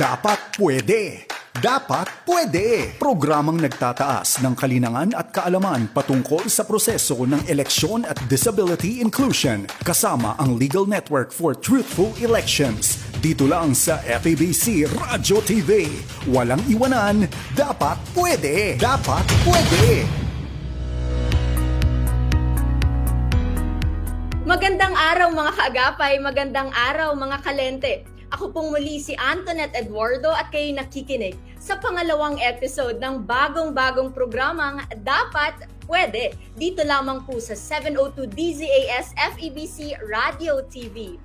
Dapat pwede. Dapat pwede. Programang nagtataas ng kalinangan at kaalaman patungkol sa proseso ng eleksyon at disability inclusion kasama ang Legal Network for Truthful Elections. Dito lang sa FABC Radio TV. Walang iwanan. Dapat pwede. Dapat pwede. Magandang araw mga kaagapay, magandang araw mga kalente. Ako pong muli si Antoinette Eduardo at kayo nakikinig sa pangalawang episode ng bagong-bagong programang Dapat Pwede dito lamang po sa 702 DZAS FEBC Radio TV.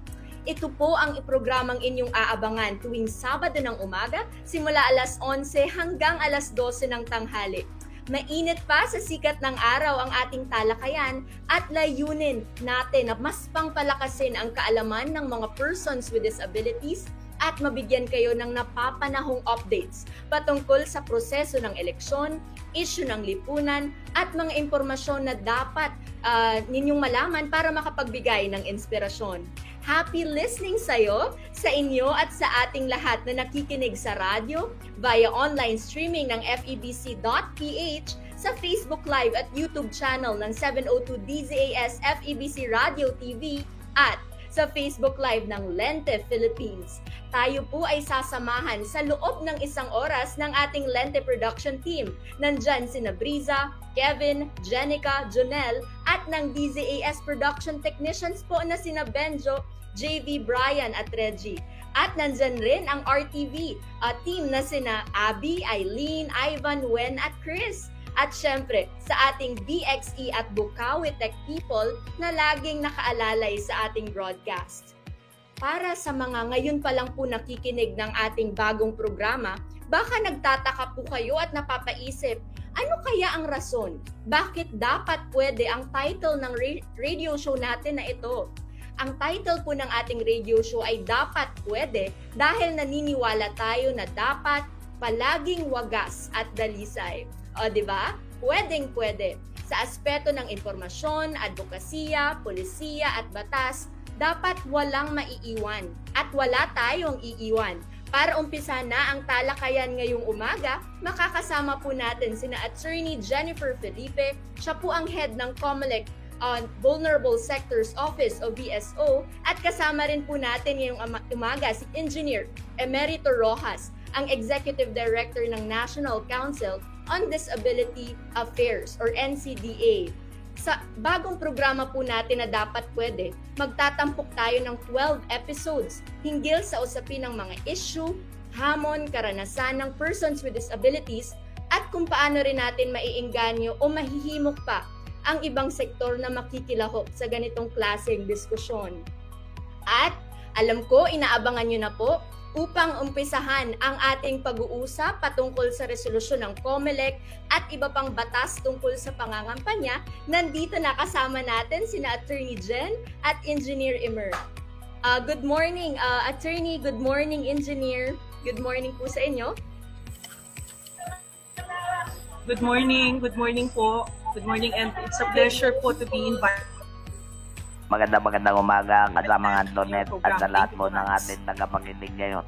Ito po ang programang inyong aabangan tuwing Sabado ng umaga simula alas 11 hanggang alas 12 ng tanghali. Mainit pa sa sikat ng araw ang ating talakayan at layunin natin na mas pangpalakasin ang kaalaman ng mga persons with disabilities at mabigyan kayo ng napapanahong updates patungkol sa proseso ng eleksyon, issue ng lipunan, at mga impormasyon na dapat uh, ninyong malaman para makapagbigay ng inspirasyon. Happy listening sa'yo, sa inyo at sa ating lahat na nakikinig sa radyo, via online streaming ng febc.ph, sa Facebook Live at YouTube channel ng 702 DZAS FEBC Radio TV at sa Facebook Live ng Lente Philippines. Tayo po ay sasamahan sa loob ng isang oras ng ating Lente production team. Nandyan si Nabriza, Kevin, Jenica, Jonel at ng DZAS production technicians po na sina Benjo, JV Brian at Reggie. At nandyan rin ang RTV uh, team na sina Abby, Eileen, Ivan, Wen at Chris. At syempre, sa ating BXE at Bukawi Tech people na laging nakaalalay sa ating broadcast. Para sa mga ngayon pa lang po nakikinig ng ating bagong programa, baka nagtataka po kayo at napapaisip, ano kaya ang rason? Bakit dapat pwede ang title ng radio show natin na ito? Ang title po ng ating radio show ay Dapat Pwede dahil naniniwala tayo na dapat palaging wagas at dalisay. O, di ba? Pwedeng pwede. Sa aspeto ng impormasyon, advokasya, polisiya at batas, dapat walang maiiwan at wala tayong iiwan. Para umpisa na ang talakayan ngayong umaga, makakasama po natin sina Attorney Jennifer Felipe, siya po ang head ng COMELEC on Vulnerable Sectors Office o VSO at kasama rin po natin ngayong umaga si Engineer Emerito Rojas, ang Executive Director ng National Council on Disability Affairs or NCDA. Sa bagong programa po natin na dapat pwede, magtatampok tayo ng 12 episodes hinggil sa usapin ng mga issue, hamon, karanasan ng persons with disabilities at kung paano rin natin maiinganyo o mahihimok pa ang ibang sektor na makikilahok sa ganitong klaseng diskusyon. At alam ko, inaabangan nyo na po upang umpisahan ang ating pag-uusap patungkol sa resolusyon ng COMELEC at iba pang batas tungkol sa pangangampanya, nandito na kasama natin sina Attorney Jen at Engineer Emer. Uh, good morning, uh, Attorney. Good morning, Engineer. Good morning po sa inyo. Good morning. Good morning po. Good morning and it's a pleasure po to be invited. Maganda magandang umaga kasama mga Donet at sa lahat po ng ating tagapakinig ngayon.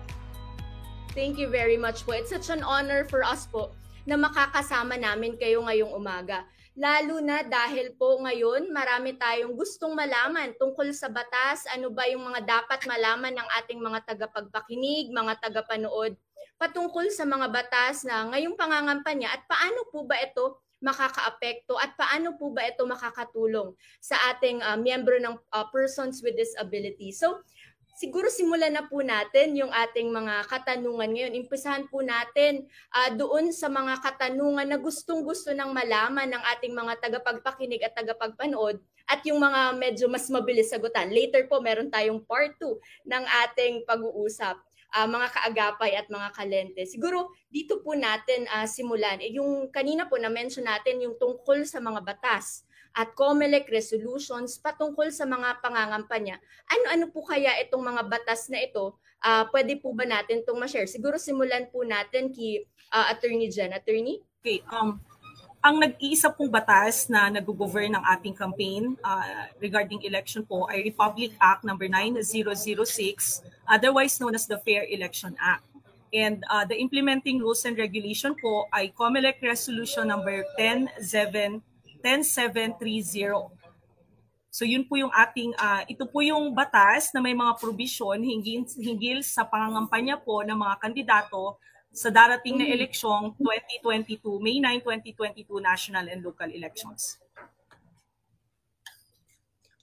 Thank you very much po. It's such an honor for us po na makakasama namin kayo ngayong umaga. Lalo na dahil po ngayon marami tayong gustong malaman tungkol sa batas, ano ba yung mga dapat malaman ng ating mga tagapagpakinig, mga tagapanood patungkol sa mga batas na ngayong pangangampanya at paano po ba ito makakaapekto at paano po ba ito makakatulong sa ating uh, miyembro ng uh, persons with disability. So, siguro simulan na po natin yung ating mga katanungan ngayon. Impisahan po natin uh, doon sa mga katanungan na gustong-gusto ng malaman ng ating mga tagapagpakinig at tagapagpanood at yung mga medyo mas mabilis sagutan. Later po, meron tayong part 2 ng ating pag-uusap uh, mga kaagapay at mga kalente. Siguro dito po natin uh, simulan. Eh, yung kanina po na-mention natin yung tungkol sa mga batas at COMELEC resolutions patungkol sa mga pangangampanya. Ano-ano po kaya itong mga batas na ito? Uh, pwede po ba natin itong ma-share? Siguro simulan po natin kay uh, Attorney Jen. Attorney? Okay. Um, ang nag-iisa pong batas na nag-govern ng ating campaign uh, regarding election po ay Republic Act number 9006, otherwise known as the Fair Election Act. And uh, the implementing rules and regulation po ay COMELEC Resolution number 107 10730. So yun po yung ating uh, ito po yung batas na may mga provision hinggil, hinggil sa pangangampanya po ng mga kandidato sa darating na mm. eleksyong 2022, May 9, 2022 national and local elections.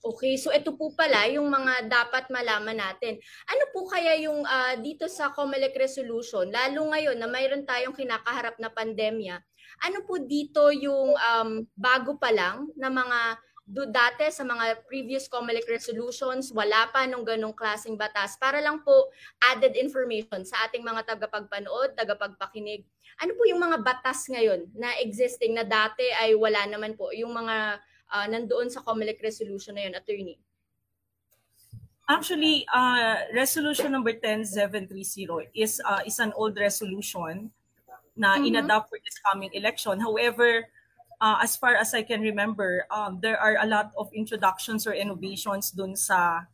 Okay, so ito po pala yung mga dapat malaman natin. Ano po kaya yung uh, dito sa COMELEC resolution, lalo ngayon na mayroon tayong kinakaharap na pandemya, ano po dito yung um, bago pa lang na mga do dati sa mga previous COMELEC resolutions, wala pa nung ganong klaseng batas para lang po added information sa ating mga tagapagpanood, tagapagpakinig. Ano po yung mga batas ngayon na existing na dati ay wala naman po? Yung mga uh, nandoon sa COMELEC resolution na yun, attorney? Actually, uh, resolution number 10730 is uh, is an old resolution na mm-hmm. inadopt for this coming election. However, uh, as far as I can remember, um, there are a lot of introductions or innovations dun sa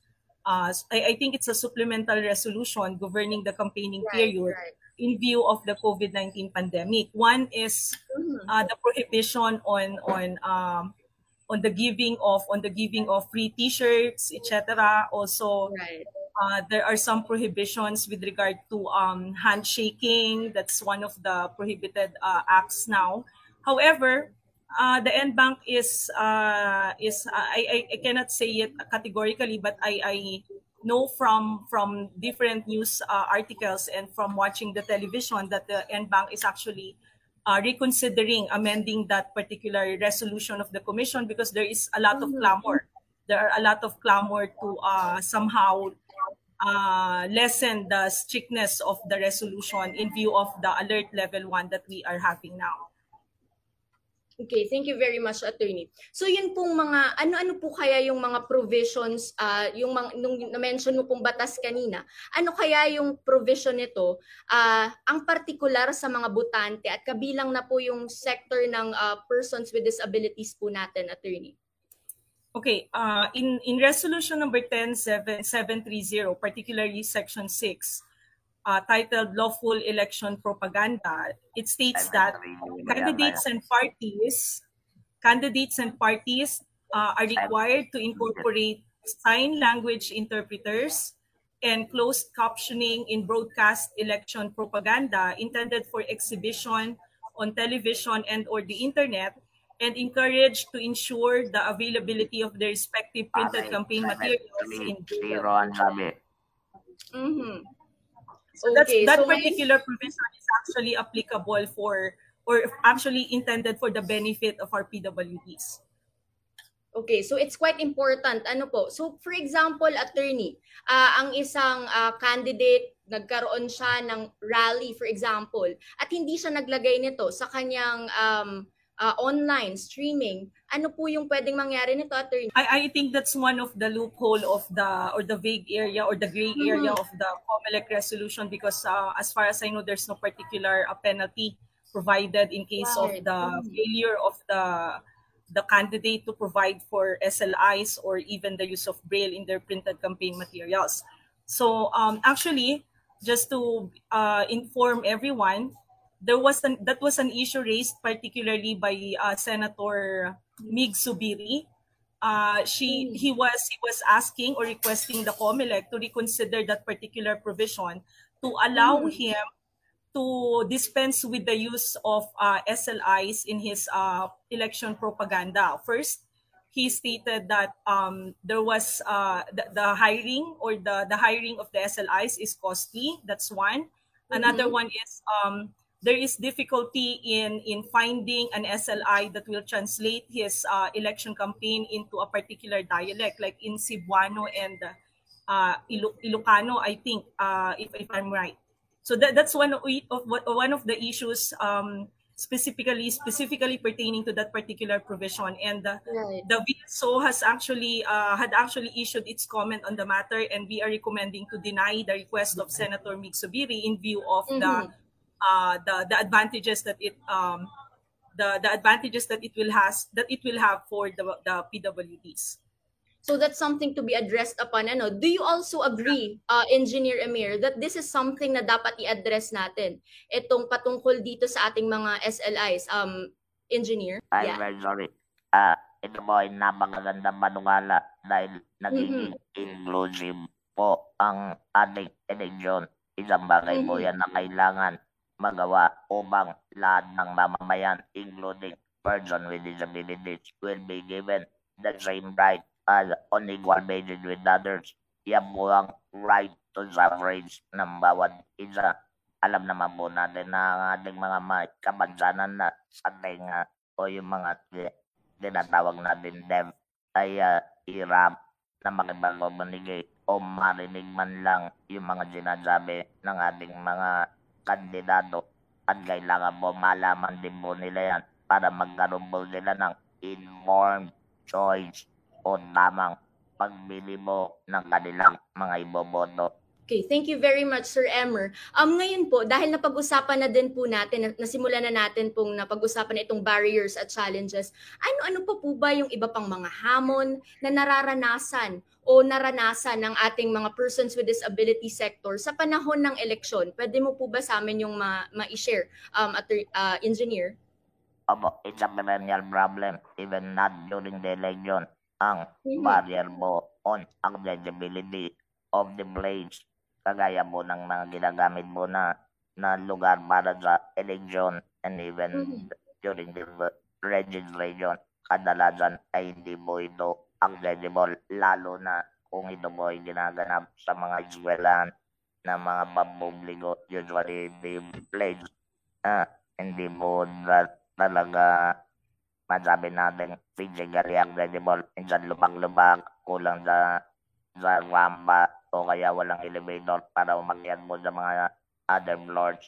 uh, I, I think it's a supplemental resolution governing the campaigning right, period right. in view of the COVID-19 pandemic. One is mm-hmm. uh, the prohibition on on um, on the giving of on the giving of free T-shirts, etc. Also, right. uh, there are some prohibitions with regard to um, handshaking. That's one of the prohibited uh, acts now. However, uh, the N Bank is uh, is uh, I, I cannot say it categorically, but I, I know from from different news uh, articles and from watching the television that the N Bank is actually uh, reconsidering amending that particular resolution of the commission because there is a lot of mm-hmm. clamor. There are a lot of clamor to uh, somehow uh, lessen the strictness of the resolution in view of the alert level one that we are having now. Okay, thank you very much, attorney. So yun pong mga ano-ano po kaya yung mga provisions uh, yung mga nung na-mention mo pong batas kanina. Ano kaya yung provision nito uh, ang particular sa mga butante at kabilang na po yung sector ng uh, persons with disabilities po natin, attorney? Okay, uh, in in resolution number 10730, particularly section 6, uh, titled Lawful Election Propaganda, it states that candidates and parties candidates and parties uh, are required to incorporate sign language interpreters and closed captioning in broadcast election propaganda intended for exhibition on television and or the internet and encourage to ensure the availability of the respective printed campaign materials in Mm-hmm. So okay, that's, that so particular provision is actually applicable for or actually intended for the benefit of our PWDs. Okay, so it's quite important. Ano po? So for example, attorney, uh, ang isang uh, candidate nagkaroon siya ng rally for example at hindi siya naglagay nito sa kanyang um, uh, online streaming, ano po yung pwedeng mangyari nito, attorney? I, I think that's one of the loophole of the or the vague area or the gray mm-hmm. area of the COMELEC resolution because uh, as far as I know, there's no particular uh, penalty provided in case right. of the mm-hmm. failure of the the candidate to provide for SLIs or even the use of braille in their printed campaign materials. So um, actually, just to uh, inform everyone, there was an, that was an issue raised particularly by uh, Senator Mig Subiri. Uh, she hmm. he was he was asking or requesting the COMELEC to reconsider that particular provision to allow mm. him to dispense with the use of uh, SLIs in his uh, election propaganda. First, he stated that um, there was uh, the, the, hiring or the, the hiring of the SLIs is costly. That's one. Another mm-hmm. one is um, there is difficulty in in finding an SLI that will translate his uh, election campaign into a particular dialect, like in Cebuano and uh, Ilocano, I think, uh, if, if I'm right. So that, that's one of, of one of the issues um, specifically specifically pertaining to that particular provision. And uh, right. the VSO has actually uh, had actually issued its comment on the matter, and we are recommending to deny the request of Senator Migsubiri in view of mm-hmm. the uh, the the advantages that it um, the the advantages that it will has that it will have for the the PWDs. So that's something to be addressed upon. Ano, do you also agree, uh, Engineer Emir, that this is something na dapat i-address natin? Itong patungkol dito sa ating mga SLIs. Um, Engineer? I'm Yeah. very sorry. Ah, ito po ay napakagandang manungala dahil nagiging inclusive po ang ating eleksyon. Isang bagay po Mhm. yan na kailangan magawa upang lahat ng mamamayan, including person with disabilities, will be given the same right as on equal basis with others. Yan po ang right to suffrage ng bawat isa. Alam naman po natin na ang ating mga kapansanan na ating ah, o yung mga ti- tinatawag natin deaf ay ah, hirap na makipag-communicate o marinig man lang yung mga sinasabi ng ating mga kandidato at kailangan po malaman din po nila yan para magkaroon po sila ng informed choice o tamang pagbili mo ng kanilang mga iboboto. Okay, thank you very much, Sir Emmer. Um, ngayon po, dahil napag-usapan na din po natin, na- nasimulan na natin pong napag-usapan na itong barriers at challenges, ano-ano pa po ba yung iba pang mga hamon na nararanasan o naranasan ng ating mga persons with disability sector sa panahon ng eleksyon? Pwede mo po ba sa amin yung ma- ma-share, um, at, uh, engineer? Opo, it's a perennial problem even not during the election. Ang Mhm. barrier mo on accessibility of the place kagaya mo ng mga ginagamit mo na na lugar para sa election and even Mhm. during the registration kadalasan ay hindi mo ito accessible lalo na kung ito mo ay ginaganap sa mga eskwelahan na mga pampubliko. Usually the place ah, hindi mo na, talaga masabi natin physically accessible. Minsan lubak-lubak kulang sa sa rampa o kaya walang elevator para umakyat mo sa mga other floors.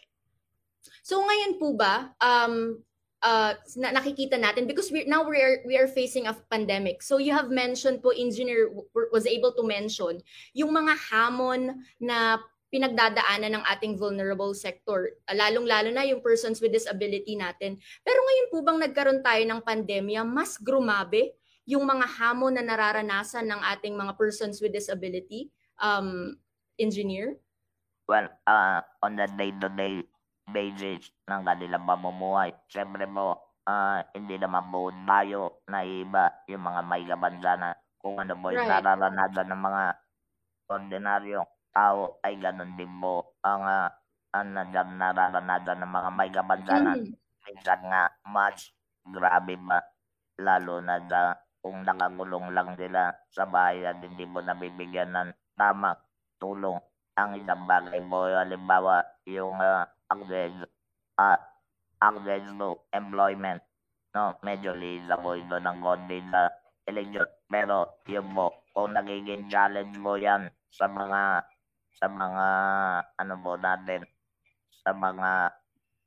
So ngayon po ba um uh, na- nakikita natin because we now we are we are facing a pandemic. So you have mentioned po engineer was able to mention yung mga hamon na pinagdadaanan ng ating vulnerable sector, lalong-lalo na yung persons with disability natin. Pero ngayon po bang nagkaroon tayo ng pandemya, mas grumabe yung mga hamon na nararanasan ng ating mga persons with disability? Um, engineer? Well, uh, on the day-to-day basis ng kanilang pamumuhay, siyempre po, ah, hindi naman po tayo na iba yung mga may kabansanan. Kung ano yung Right. nararanasan ng mga ordinaryong tao ay ganun din po ang uh, ang nararanasan ng mga may kabansanan. Mhm. minsan nga mas grabe ba lalo na sa kung nakakulong lang sila sa bahay at hindi mo nabibigyan ng tamang tulong ang isang bagay mo halimbawa yung uh, access uh, access to employment no medyo lisa ko ito ng konti sa election pero yun mo kung nagiging challenge mo yan sa mga sa mga ano mo natin sa mga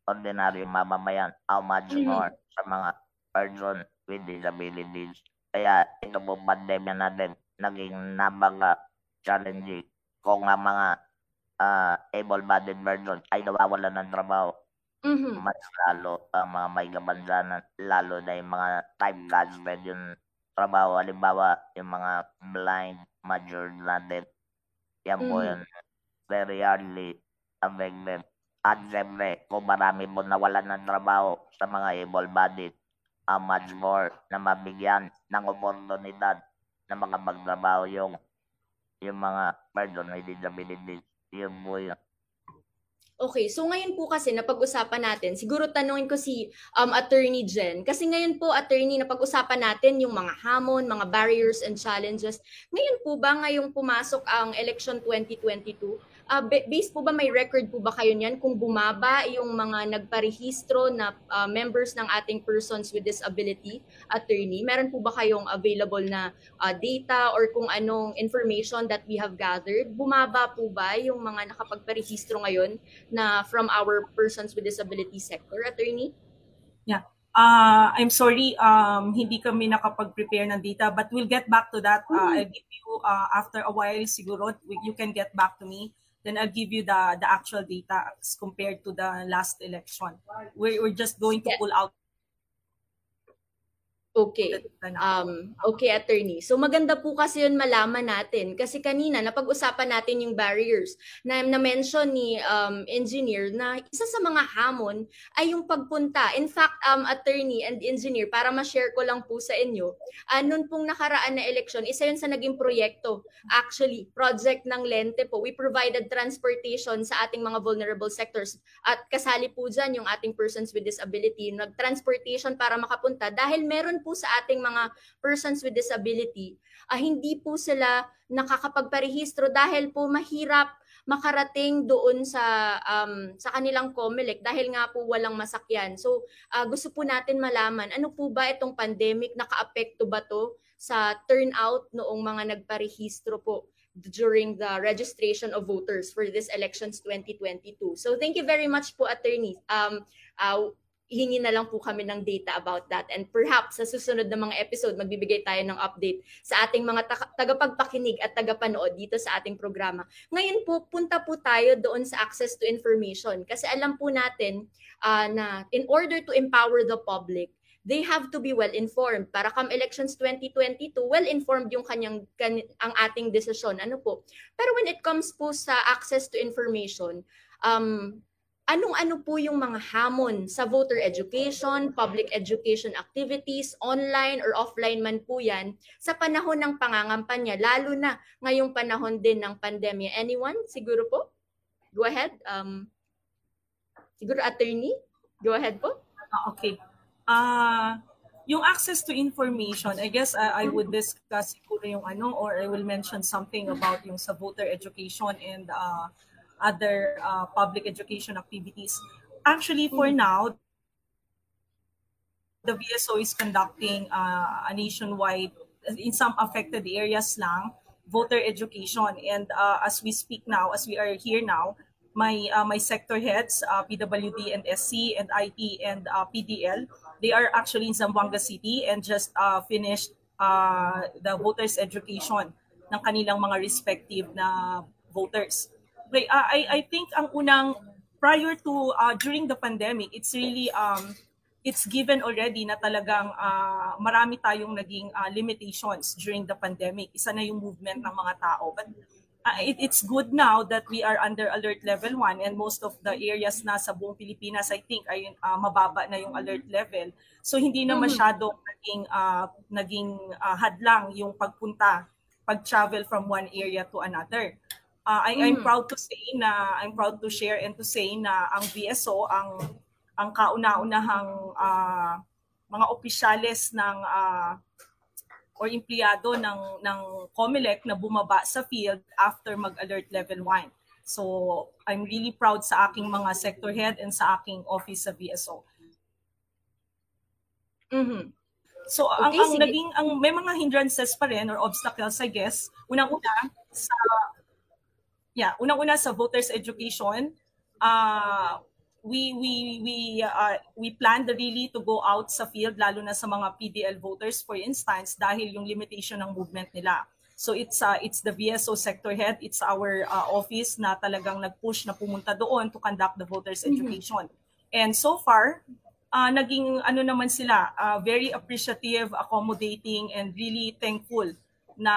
ordinaryong mamamayan, how much Mhm. more sa mga person with disabilities. Kaya ito po pandemya natin, naging napaka challenging kung ang mga ah, able-bodied persons ay nawawalan ng trabaho, Mhm. mas lalo ang mga may kabansanan, lalo na yung mga time management yung trabaho. Halimbawa, yung mga blind major natin, yan po Mhm. yun, very hardly affected. At siyempre, kung marami mo nawalan ng trabaho sa mga able-bodied, how much more na mabigyan ng oportunidad na makapagtrabaho yung yung mga person with disabilities. Yun po yun. Okay, so ngayon po kasi napag-usapan natin, siguro tanungin ko si um, Attorney Jen. Kasi ngayon po, Attorney, napag-usapan natin yung mga hamon, mga barriers and challenges. Ngayon po ba, ngayong pumasok ang election 2022, uh, ba- based po ba may record po ba kayo niyan kung bumaba yung mga nagparehistro na uh, members ng ating persons with disability, Attorney? Meron po ba kayong available na uh, data or kung anong information that we have gathered? Bumaba po ba yung mga nakapagparehistro ngayon na from our persons with disability sector, attorney? Uh, I'm sorry, um, hindi kami nakapag-prepare ng data, but we'll get back to that. Uh, Mhm. I'll give you, uh, after a while, siguro, you can get back to me. Then I'll give you the, the actual data as compared to the last election. We're, we're just going to Yeah. pull out Okay. Um, okay, attorney. So maganda po kasi yun malaman natin. Kasi kanina, napag-usapan natin yung barriers na na-mention ni um, engineer na isa sa mga hamon ay yung pagpunta. In fact, um, attorney and engineer, para ma-share ko lang po sa inyo, uh, noon pong nakaraan na election, isa yun sa naging proyekto. Actually, project ng Lente po. We provided transportation sa ating mga vulnerable sectors. At kasali po dyan yung ating persons with disability. Nag-transportation para makapunta dahil meron po sa ating mga persons with disability, uh, hindi po sila nakakapagparehistro dahil po mahirap makarating doon sa um, sa kanilang COMELEC dahil nga po walang masakyan. So uh, gusto po natin malaman ano po ba itong pandemic nakaapekto ba to sa turnout noong mga nagparehistro po during the registration of voters for this elections 2022. So thank you very much po attorney. Um uh, hingi na lang po kami ng data about that. And perhaps sa susunod na mga episode, magbibigay tayo ng update sa ating mga tagapagpakinig at tagapanood dito sa ating programa. Ngayon po, punta po tayo doon sa access to information. Kasi alam po natin uh, na in order to empower the public, they have to be well informed para come elections 2022 well informed yung kanyang kan, ang ating desisyon ano po pero when it comes po sa access to information um anong-ano po yung mga hamon sa voter education, public education activities, online or offline man po yan, sa panahon ng pangangampanya, lalo na ngayong panahon din ng pandemya. Anyone? Siguro po? Go ahead. Um, siguro attorney? Go ahead po. Ah, okay. Uh, yung access to information, I guess uh, I would discuss siguro yung ano or I will mention something about yung sa voter education and uh, other uh, public education activities. Actually, for mm-hmm. now, the VSO is conducting uh, a nationwide, in some affected areas lang, voter education. And uh, as we speak now, as we are here now, my uh, my sector heads, uh, PWD and SC and IT and uh, PDL, they are actually in Zamboanga City and just uh, finished uh, the voters education ng kanilang mga respective na voters. Uh, I I think ang unang prior to uh, during the pandemic, it's really um it's given already na talagang uh, marami tayong naging uh, limitations during the pandemic. Isa na yung movement ng mga tao. But uh, it, it's good now that we are under alert level 1 and most of the areas na sa buong Pilipinas I think ay uh, mababa na yung alert level. So hindi na mm-hmm. masyado naging uh, naging uh, hadlang yung pagpunta, pag-travel from one area to another uh, I, I'm mm. proud to say na I'm proud to share and to say na ang VSO ang ang kauna-unahang uh, mga opisyales ng uh, or empleyado ng ng COMELEC na bumaba sa field after mag-alert level 1. So, I'm really proud sa aking mga sector head and sa aking office sa VSO. Mhm. So, okay, ang, ang naging ang may mga hindrances pa rin or obstacles I guess. Unang-una sa yeah, unang-una sa voters education, uh, we we we uh, we plan the really to go out sa field lalo na sa mga PDL voters for instance dahil yung limitation ng movement nila. So it's uh, it's the VSO sector head, it's our uh, office na talagang nag-push na pumunta doon to conduct the voters mm-hmm. education. Mm-hmm. And so far, uh, naging ano naman sila, uh, very appreciative, accommodating and really thankful na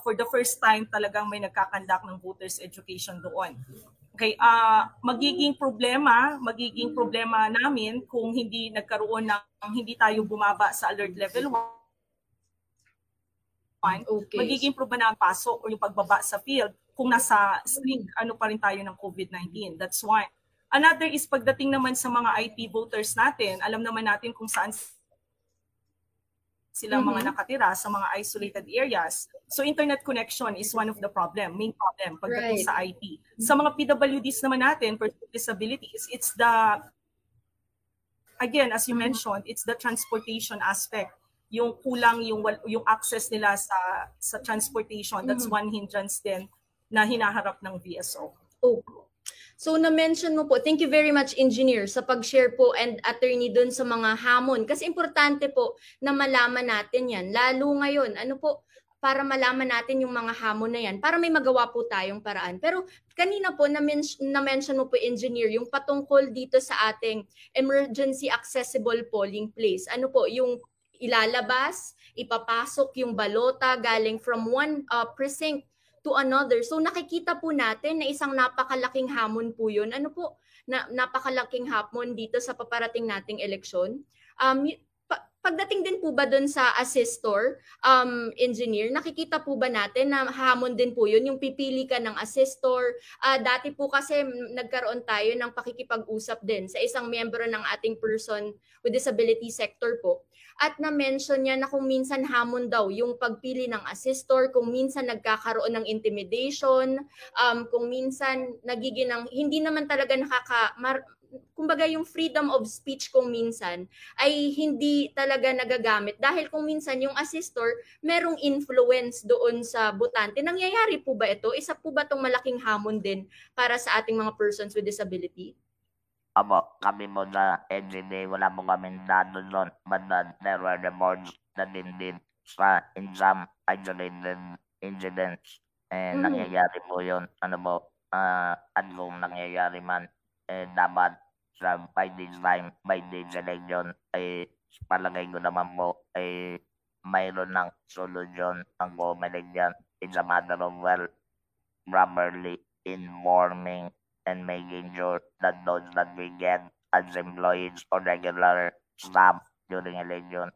for the first time talagang may nagkakandak ng voters education doon. Okay, uh, magiging problema, magiging problema namin kung hindi nagkaroon ng hindi tayo bumaba sa alert level 1. Okay. Magiging problema ang pasok o yung pagbaba sa field kung nasa string ano pa rin tayo ng COVID-19. That's why. Another is pagdating naman sa mga IT voters natin, alam naman natin kung saan sila mm-hmm. mga nakatira sa mga isolated areas. So internet connection is one of the problem, main problem pagdating right. sa IT. Sa mga PWDs naman natin, for disabilities, it's the again as you mm-hmm. mentioned, it's the transportation aspect. Yung kulang yung yung access nila sa sa transportation. That's mm-hmm. one hindrance din na hinaharap ng VSO. Oh. So na-mention mo po, thank you very much engineer sa pag-share po and attorney doon sa mga hamon. Kasi importante po na malaman natin yan. Lalo ngayon, ano po, para malaman natin yung mga hamon na yan, para may magawa po tayong paraan. Pero kanina po, na-mention mo po engineer, yung patungkol dito sa ating emergency accessible polling place. Ano po, yung ilalabas, ipapasok yung balota galing from one uh, precinct to another. So nakikita po natin na isang napakalaking hamon po yun. Ano po, na, napakalaking hamon dito sa paparating nating eleksyon. Um, Pagdating din po ba doon sa assistor, um, engineer, nakikita po ba natin na hamon din po yun, yung pipili ka ng assistor. Uh, dati po kasi nagkaroon tayo ng pakikipag-usap din sa isang miyembro ng ating person with disability sector po. At na-mention niya na kung minsan hamon daw yung pagpili ng assistor, kung minsan nagkakaroon ng intimidation, um, kung minsan nagiging ng, hindi naman talaga nakaka, mar, kumbaga yung freedom of speech kung minsan ay hindi talaga nagagamit dahil kung minsan yung assistor merong influence doon sa butante. Nangyayari po ba ito? Isa po ba itong malaking hamon din para sa ating mga persons with disability? Amo, kami mo na engineer, wala mo kami nado nun. But uh, there were reports na din din sa in some isolated incidents. Eh, mm-hmm. nangyayari po yun. Ano mo, uh, anong nangyayari man, eh, dapat sa by this time, by this election, ay palagay ko naman po ay mayroon ng solusyon ang Comelec dyan. It's a matter of, well, properly informing and making sure that those that we get as employees or regular staff during election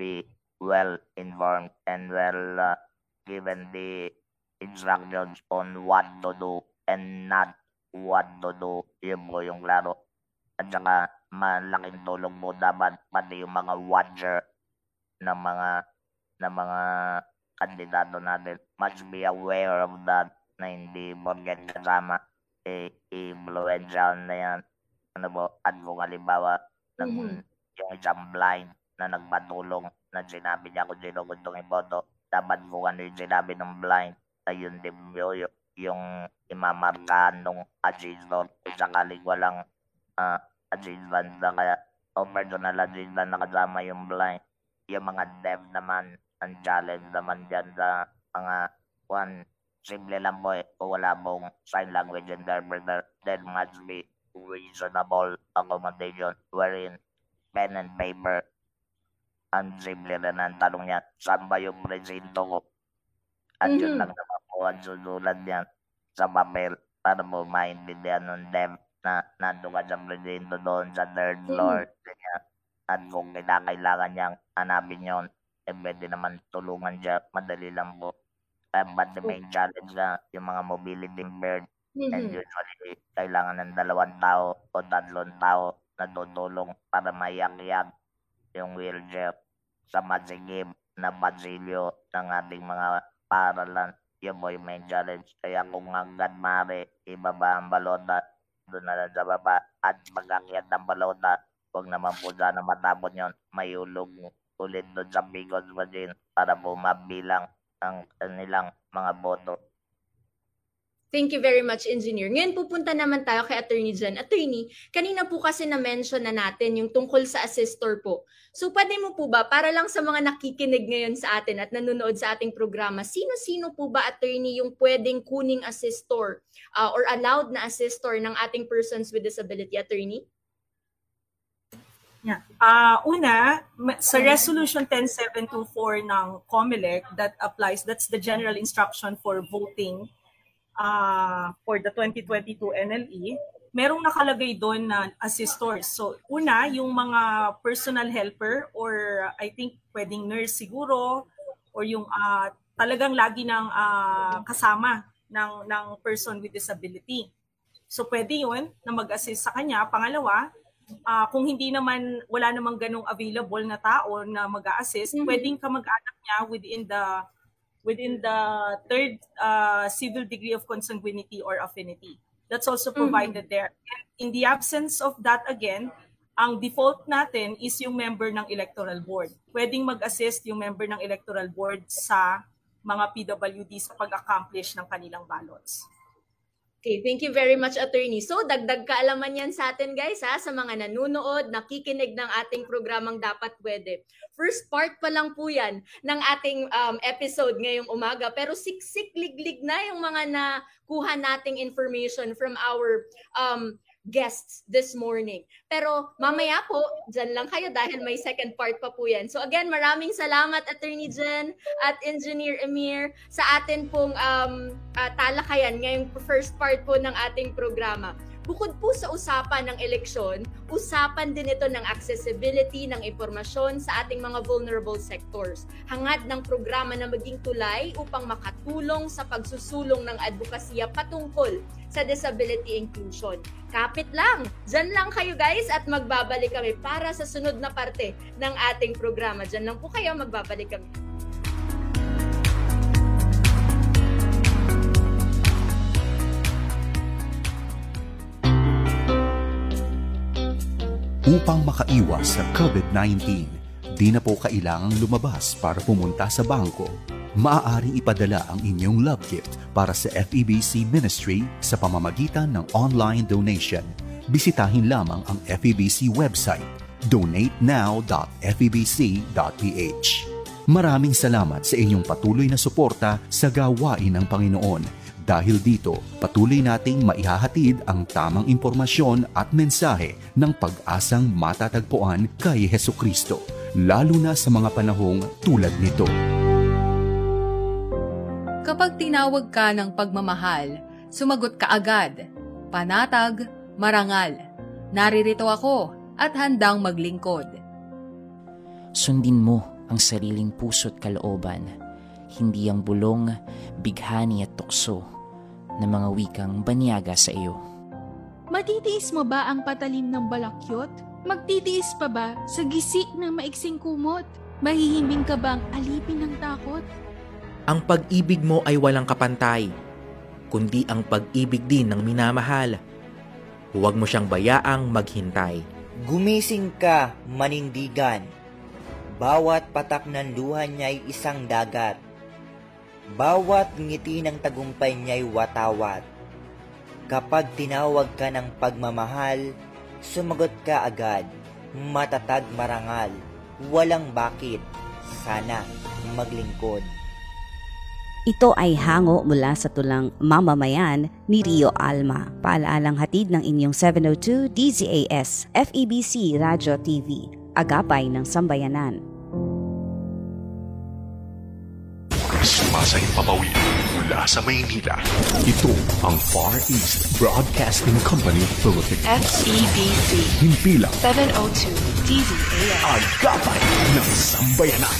be well informed and well uh, given the instructions on what to do and not what to do. Yun po yung klaro. At saka malaking tulong mo dapat pati yung mga watcher ng mga ng mga kandidato natin. Must be aware of that na hindi porket kasama eh, influential na yan ano at kung halimbawa ng, mm-hmm. yung isang blind na nagpatulong na sinabi niya kung sino gustong iboto dapat kung ano yung sinabi ng blind ayun din yung, yung imamarkahan ng assistant kung sakaling walang uh, adjacent na kaya o personal adjacent na kasama yung blind. Yung mga dev naman, ang challenge naman dyan sa mga one, simple lang mo eh, kung wala mong sign language interpreter, then must be reasonable accommodation wherein pen and paper ang simple na ang tanong niya, saan ba yung presinto ko? At mm-hmm. yun lang naman po ang susulat niya sa papel para mo maintindihan ng dev na nandun ka sa presinto doon sa third floor. Mm. Ganyan. At kung kailangan niyang hanapin yon eh pwede naman tulungan siya. Madali lang po. Uh, but the main challenge na yung mga mobility impaired mm-hmm. and usually kailangan ng dalawang tao o tatlong tao na tutulong para maiyak-iyak yung wheelchair sa masigib na pasilyo ng ating mga paralan. Yun po yung main challenge. Kaya kung hanggang mare, ibaba ang balota doon na lang sa baba at mag-akyat ng balota. Huwag naman po sana matapon yon May ulog ulit doon sa Bicol Machine para po mabilang ang kanilang mga boto. Thank you very much, Engineer. Ngayon pupunta naman tayo kay Attorney Jen. Attorney, kanina po kasi na-mention na natin yung tungkol sa assistor po. So pwede mo po ba, para lang sa mga nakikinig ngayon sa atin at nanonood sa ating programa, sino-sino po ba, Attorney, yung pwedeng kuning assistor uh, or allowed na assistor ng ating persons with disability, Attorney? Yeah. Uh, una, sa Resolution 10724 ng COMELEC that applies, that's the general instruction for voting uh, for the 2022 NLE, merong nakalagay doon na assistors. So, una, yung mga personal helper or I think pwedeng nurse siguro or yung uh, talagang lagi ng uh, kasama ng, ng person with disability. So, pwede yun na mag-assist sa kanya. Pangalawa, uh, kung hindi naman, wala namang ganong available na tao na mag-assist, mm-hmm. pwedeng ka mag-anak niya within the within the third uh, civil degree of consanguinity or affinity. That's also mm-hmm. provided mm-hmm. there. And in the absence of that again, ang default natin is yung member ng electoral board. Pwedeng mag-assist yung member ng electoral board sa mga PWD sa pag-accomplish ng kanilang ballots. Okay, thank you very much, attorney. So, dagdag kaalaman yan sa atin, guys, ha, sa mga nanunood, nakikinig ng ating programang Dapat Pwede. First part pa lang po yan ng ating um, episode ngayong umaga. Pero siksik, liglig na yung mga nakuha nating information from our um, guests this morning. Pero mamaya po, dyan lang kayo dahil may second part pa po yan. So again, maraming salamat Attorney Jen at Engineer Emir sa atin pong um, uh, talakayan ngayong first part po ng ating programa. Bukod po sa usapan ng eleksyon, usapan din ito ng accessibility ng impormasyon sa ating mga vulnerable sectors. Hangad ng programa na maging tulay upang makatulong sa pagsusulong ng advokasya patungkol sa disability inclusion. Kapit lang, dyan lang kayo guys at magbabalik kami para sa sunod na parte ng ating programa. Dyan lang po kayo, magbabalik kami. Upang makaiwas sa COVID-19, di na po kailangang lumabas para pumunta sa bangko. Maaaring ipadala ang inyong love gift para sa FEBC Ministry sa pamamagitan ng online donation. Bisitahin lamang ang FEBC website donatenow.febc.ph. Maraming salamat sa inyong patuloy na suporta sa gawain ng Panginoon dahil dito, patuloy nating maihahatid ang tamang impormasyon at mensahe ng pag-asang matatagpuan kay Heso Kristo, lalo na sa mga panahong tulad nito. Kapag tinawag ka ng pagmamahal, sumagot ka agad. Panatag, marangal. Naririto ako at handang maglingkod. Sundin mo ang sariling puso't kalooban, hindi ang bulong, bighani at tukso ng mga wikang banyaga sa iyo. Matitiis mo ba ang patalim ng balakyot? Magtitiis pa ba sa gisik ng maiksing kumot? Mahihimbing ka bang alipin ng takot? Ang pag-ibig mo ay walang kapantay, kundi ang pag-ibig din ng minamahal. Huwag mo siyang bayaang maghintay. Gumising ka, manindigan. Bawat patak ng luha niya'y isang dagat bawat ngiti ng tagumpay niya'y watawat. Kapag tinawag ka ng pagmamahal, sumagot ka agad, matatag marangal, walang bakit, sana maglingkod. Ito ay hango mula sa tulang mamamayan ni Rio Alma. Paalaalang hatid ng inyong 702 DZAS FEBC Radio TV, agapay ng sambayanan. Sumasay papawid mula sa Maynila. Ito ang Far East Broadcasting Company Philippines. FEBC. Himpilang 702 DZAS. Agapay ng Sambayanan.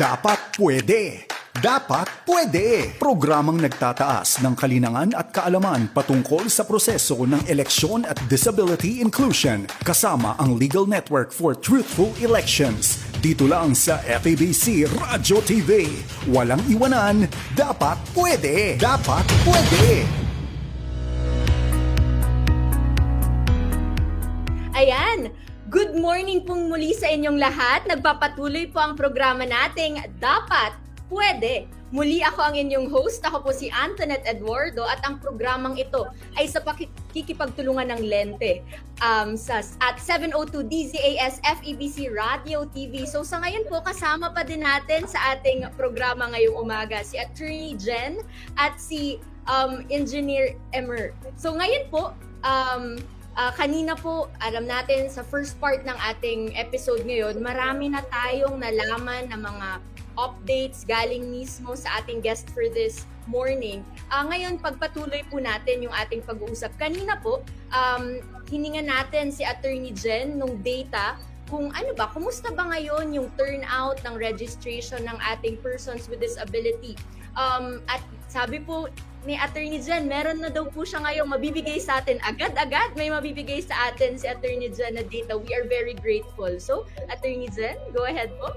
Dapat pwede. Dapat pwede! Programang nagtataas ng kalinangan at kaalaman patungkol sa proseso ng eleksyon at disability inclusion kasama ang Legal Network for Truthful Elections. Dito lang sa FABC Radio TV. Walang iwanan, dapat pwede! Dapat pwede! Ayan! Good morning pong muli sa inyong lahat. Nagpapatuloy po ang programa nating Dapat pwede. Muli ako ang inyong host. Ako po si Antoinette Eduardo at ang programang ito ay sa pakikipagtulungan ng Lente um, sa, at 702 DZAS FEBC Radio TV. So sa ngayon po, kasama pa din natin sa ating programa ngayong umaga si Attorney Jen at si um, Engineer Emer. So ngayon po, um, uh, kanina po, alam natin sa first part ng ating episode ngayon, marami na tayong nalaman na mga updates galing mismo sa ating guest for this morning. Uh, ngayon, pagpatuloy po natin yung ating pag-uusap. Kanina po, um, hininga natin si Attorney Jen nung data kung ano ba, kumusta ba ngayon yung turnout ng registration ng ating persons with disability. Um, at sabi po ni Attorney Jen, meron na daw po siya ngayong mabibigay sa atin. Agad-agad may mabibigay sa atin si Attorney Jen na data. We are very grateful. So, Attorney Jen, go ahead po.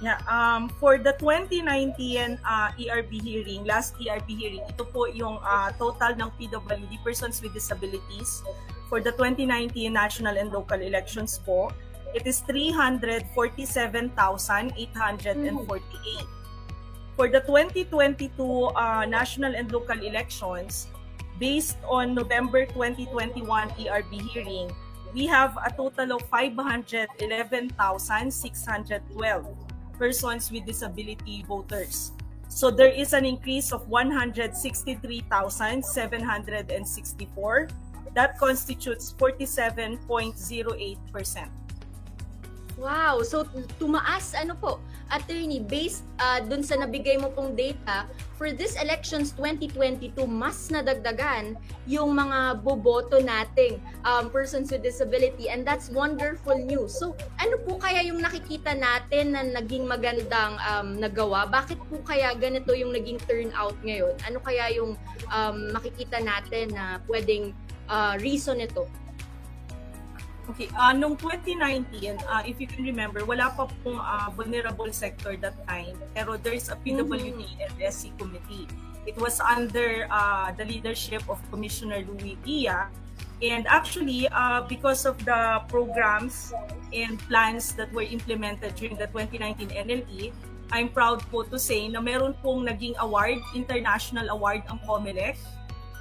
Yeah, um, for the 2019 uh, ERB hearing, last ERB hearing, ito po yung uh, total ng PWD, persons with disabilities, for the 2019 national and local elections po, it is 347,848. Mm-hmm. For the 2022 uh, national and local elections, based on November 2021 ERB hearing, we have a total of 511,612 persons with disability voters. So there is an increase of 163,764. That constitutes 47.08%. Wow! So, tumaas, ano po, attorney, based uh, dun sa nabigay mo pong data, for this elections 2022, mas nadagdagan yung mga boboto nating um, persons with disability and that's wonderful news. So, ano po kaya yung nakikita natin na naging magandang um, nagawa? Bakit po kaya ganito yung naging turnout ngayon? Ano kaya yung um, makikita natin na pwedeng uh, reason nito? Okay, uh, nung 2019, uh, if you can remember, wala pa pong uh, vulnerable sector that time. Pero there's a PWD and SC committee. It was under uh, the leadership of Commissioner Louis Dia. And actually, uh, because of the programs and plans that were implemented during the 2019 NLE, I'm proud po to say na meron pong naging award, international award ang COMELEC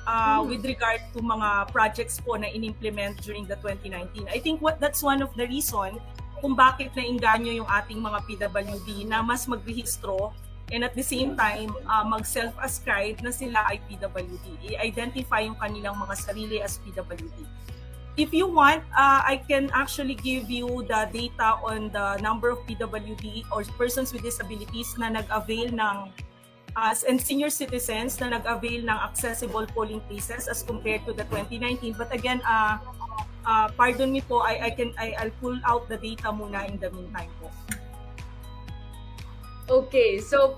uh, with regard to mga projects po na inimplement during the 2019. I think what that's one of the reason kung bakit nainganyo yung ating mga PWD na mas magrehistro and at the same time uh, mag-self-ascribe na sila ay PWD. I-identify yung kanilang mga sarili as PWD. If you want, uh, I can actually give you the data on the number of PWD or persons with disabilities na nag-avail ng uh, and senior citizens na nag-avail ng accessible polling places as compared to the 2019. But again, uh, uh, pardon me po, I, I can I, I'll pull out the data muna in the meantime po. Okay, so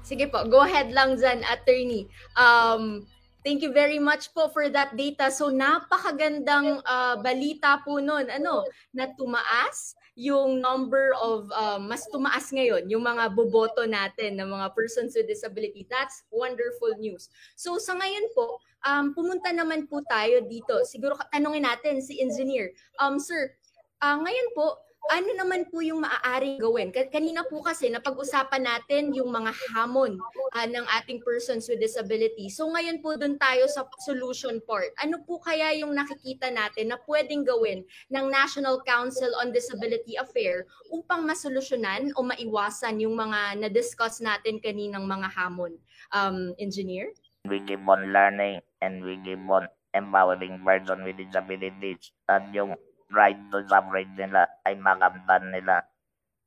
sige po, go ahead lang dyan, attorney. Um, Thank you very much po for that data. So napakagandang uh, balita po noon, ano, na tumaas yung number of um, mas tumaas ngayon yung mga boboto natin ng mga persons with disability. That's wonderful news. So sa ngayon po, um, pumunta naman po tayo dito. Siguro tanungin natin si engineer. Um, sir, uh, ngayon po, ano naman po yung maaaring gawin? Kanina po kasi napag-usapan natin yung mga hamon uh, ng ating persons with disability. So ngayon po doon tayo sa solution part. Ano po kaya yung nakikita natin na pwedeng gawin ng National Council on Disability Affairs upang masolusyonan o maiwasan yung mga na-discuss natin kaninang mga hamon? Um, engineer? We keep on learning and we keep on empowering persons with disabilities. At yung right to suffrage nila ay makamtan nila.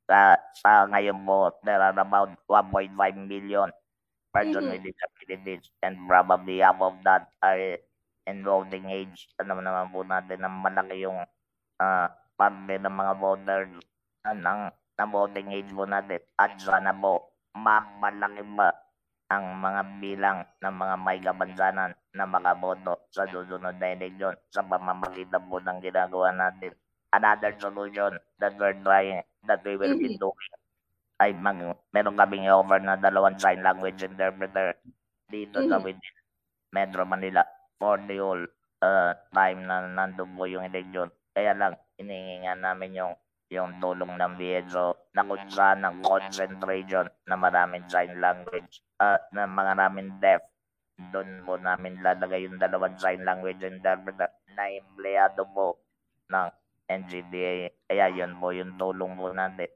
Sa, sa ngayon mo, there are about 1.5 million person mm-hmm. with disabilities and probably half of that are in voting age. Ano naman po natin na malaki yung uh, parte ng mga voters ng, na voting age po natin. At sana po, mamalaki ba ang mga bilang ng mga may kabansanan na makaboto sa susunod na eleksyon sa pamamagitan po ng ginagawa natin. Another solution that we're trying, that we will be doing, ay mag, meron kaming over na dalawang sign language interpreter dito sa within Metro Manila for the whole uh, time na nandun po yung eleksyon. Kaya lang, inihingan namin yung yung tulong ng BSO na kung saan ang concentration na maraming sign language uh, na mga namin deaf. Doon mo namin lalagay yung dalawang sign language interpreter na empleyado mo ng NGDA. Kaya yun mo yung tulong mo natin.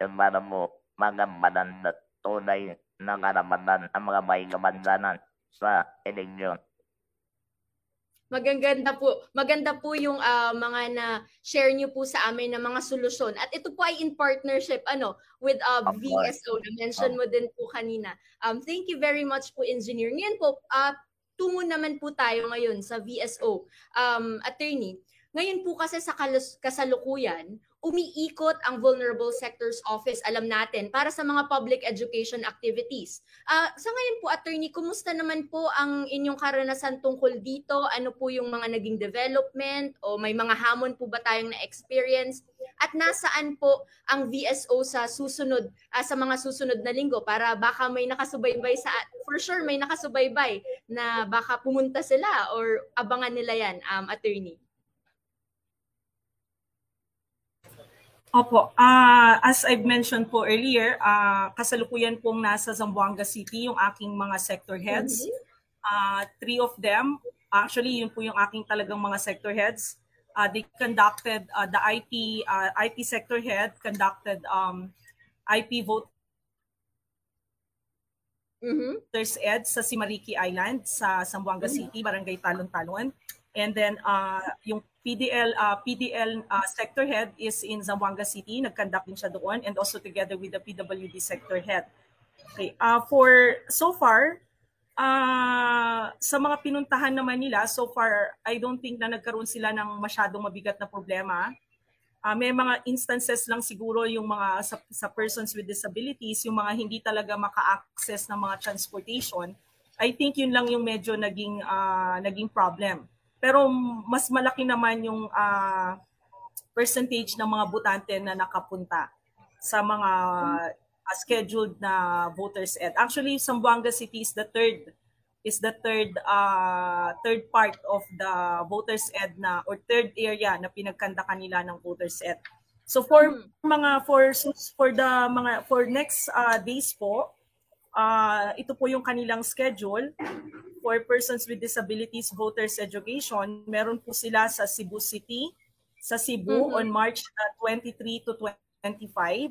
Yung para mo magampanan na tunay na karapatan ang mga may kabansanan sa eleksyon. Magaganda po. Maganda po yung uh, mga na share niyo po sa amin ng mga solusyon. At ito po ay in partnership ano with uh, VSO na mention mo din po kanina. Um thank you very much po engineer. Ngayon po uh, tungo naman po tayo ngayon sa VSO. Um attorney, ngayon po kasi sa kasalukuyan, umiikot ang Vulnerable Sectors Office, alam natin, para sa mga public education activities. Uh, sa ngayon po, attorney, kumusta naman po ang inyong karanasan tungkol dito? Ano po yung mga naging development o may mga hamon po ba tayong na-experience? At nasaan po ang VSO sa susunod, uh, sa mga susunod na linggo para baka may nakasubaybay sa, for sure may nakasubaybay na baka pumunta sila or abangan nila yan, um, attorney? Opo, uh, as I've mentioned po earlier, uh, kasalukuyan pong nasa Zamboanga City yung aking mga sector heads. Uh, three of them, actually yun po yung aking talagang mga sector heads. Uh, they conducted, uh, the IP, uh, IP sector head conducted um, IP vote Mhm. Voters Ed sa Simariki Island sa Zamboanga City, Barangay Talon-Talon. And then uh, yung PDL uh, PDL uh, sector head is in Zamboanga City, nagkandak din siya doon and also together with the PWD sector head. Okay, uh, for so far uh, sa mga pinuntahan naman nila, so far I don't think na nagkaroon sila ng masyadong mabigat na problema. Uh, may mga instances lang siguro yung mga sa, sa persons with disabilities, yung mga hindi talaga maka-access ng mga transportation. I think yun lang yung medyo naging uh, naging problem. Pero mas malaki naman yung uh, percentage ng mga butante na nakapunta sa mga uh, scheduled na voters ed. Actually, Zamboanga City is the third is the third uh, third part of the voters ed na or third area na pinagkanda kanila ng voters ed. So for mm. mga for for the mga for next uh, days po, uh, ito po yung kanilang schedule for persons with disabilities voters education. Meron po sila sa Cebu City, sa Cebu mm-hmm. on March uh, 23 to 25.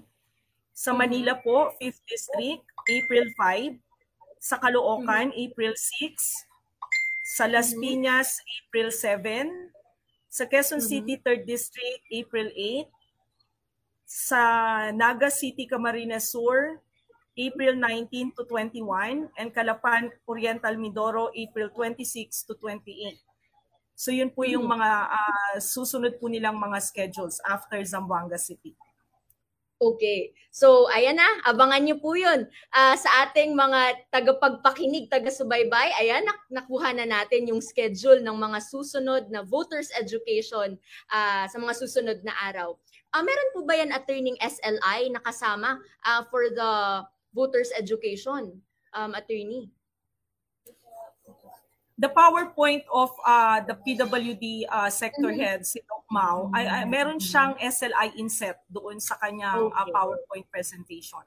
Sa mm-hmm. Manila po, 5th District, April 5 sa Caloocan, mm-hmm. April 6. Sa Las mm-hmm. Piñas, April 7. Sa Quezon mm-hmm. City, 3rd District, April 8. Sa Naga City, Camarines Sur, April 19 to 21. And Calapan, Oriental Mindoro, April 26 to 28. So yun po yung mm-hmm. mga uh, susunod po nilang mga schedules after Zamboanga City. Okay. So, ayan na, abangan niyo po yun. Uh, sa ating mga tagapagpakinig, taga-subaybay, ayan, nak- nakuha na natin yung schedule ng mga susunod na voters education uh, sa mga susunod na araw. Uh, meron po ba yan attorney SLI na kasama uh, for the voters education, um, attorney? the PowerPoint of uh, the PWD uh, sector mm-hmm. head, si Doc Mao, ay, ay, meron siyang SLI inset doon sa kanyang uh, okay. uh, PowerPoint presentation.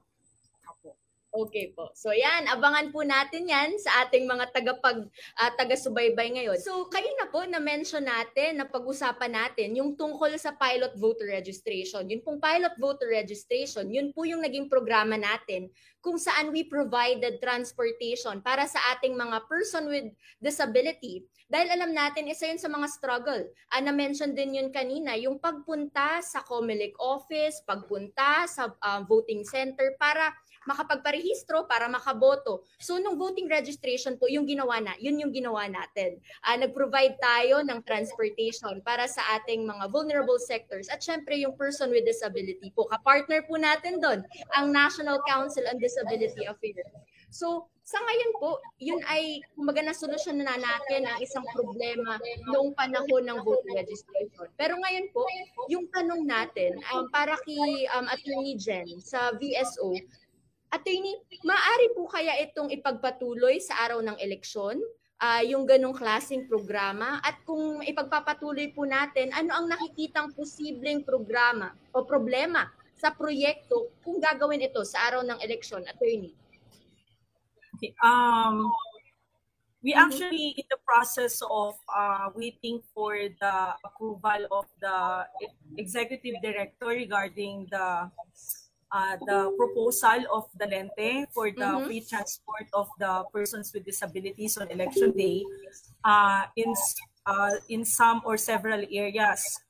Okay po. So yan, abangan po natin yan sa ating mga tagapag uh, taga-subaybay ngayon. So kayo po na mention natin na pag-usapan natin yung tungkol sa pilot voter registration. Yun pong pilot voter registration, yun po yung naging programa natin kung saan we provided transportation para sa ating mga person with disability. Dahil alam natin, isa yun sa mga struggle. Uh, na-mention din yun kanina, yung pagpunta sa COMELEC office, pagpunta sa uh, voting center para makapagparehistro para makaboto. So nung voting registration po, yung ginawa na, yun yung ginawa natin. Uh, nag-provide tayo ng transportation para sa ating mga vulnerable sectors at syempre yung person with disability po. Ka-partner po natin doon, ang National Council on Disability Affairs. So, sa ngayon po, yun ay kumbaga na solusyon na natin ang isang problema noong panahon ng voter registration. Pero ngayon po, yung tanong natin um, para kay um, Attorney Jen sa VSO, Attorney, maaari po kaya itong ipagpatuloy sa araw ng eleksyon? Uh, yung ganong klaseng programa at kung ipagpapatuloy po natin, ano ang nakikitang posibleng programa o problema sa proyekto kung gagawin ito sa araw ng eleksyon, attorney? Okay. Um, we mm-hmm. actually in the process of uh, waiting for the approval of the executive director regarding the uh, the proposal of the Lente for the mm-hmm. free transport of the persons with disabilities on election day uh, in uh, in some or several areas.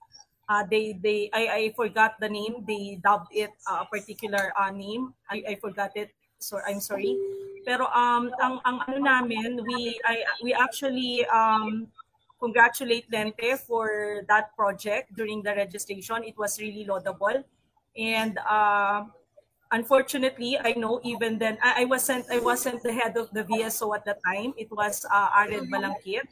Uh, they they I, I forgot the name. They dubbed it uh, a particular uh, name. I, I forgot it. So I'm sorry. Pero um ang ang ano namin, we I we actually um congratulate Lente for that project during the registration. It was really laudable and uh, unfortunately, I know even then I, I, wasn't I wasn't the head of the VSO at the time. It was uh, Ared Balangkit.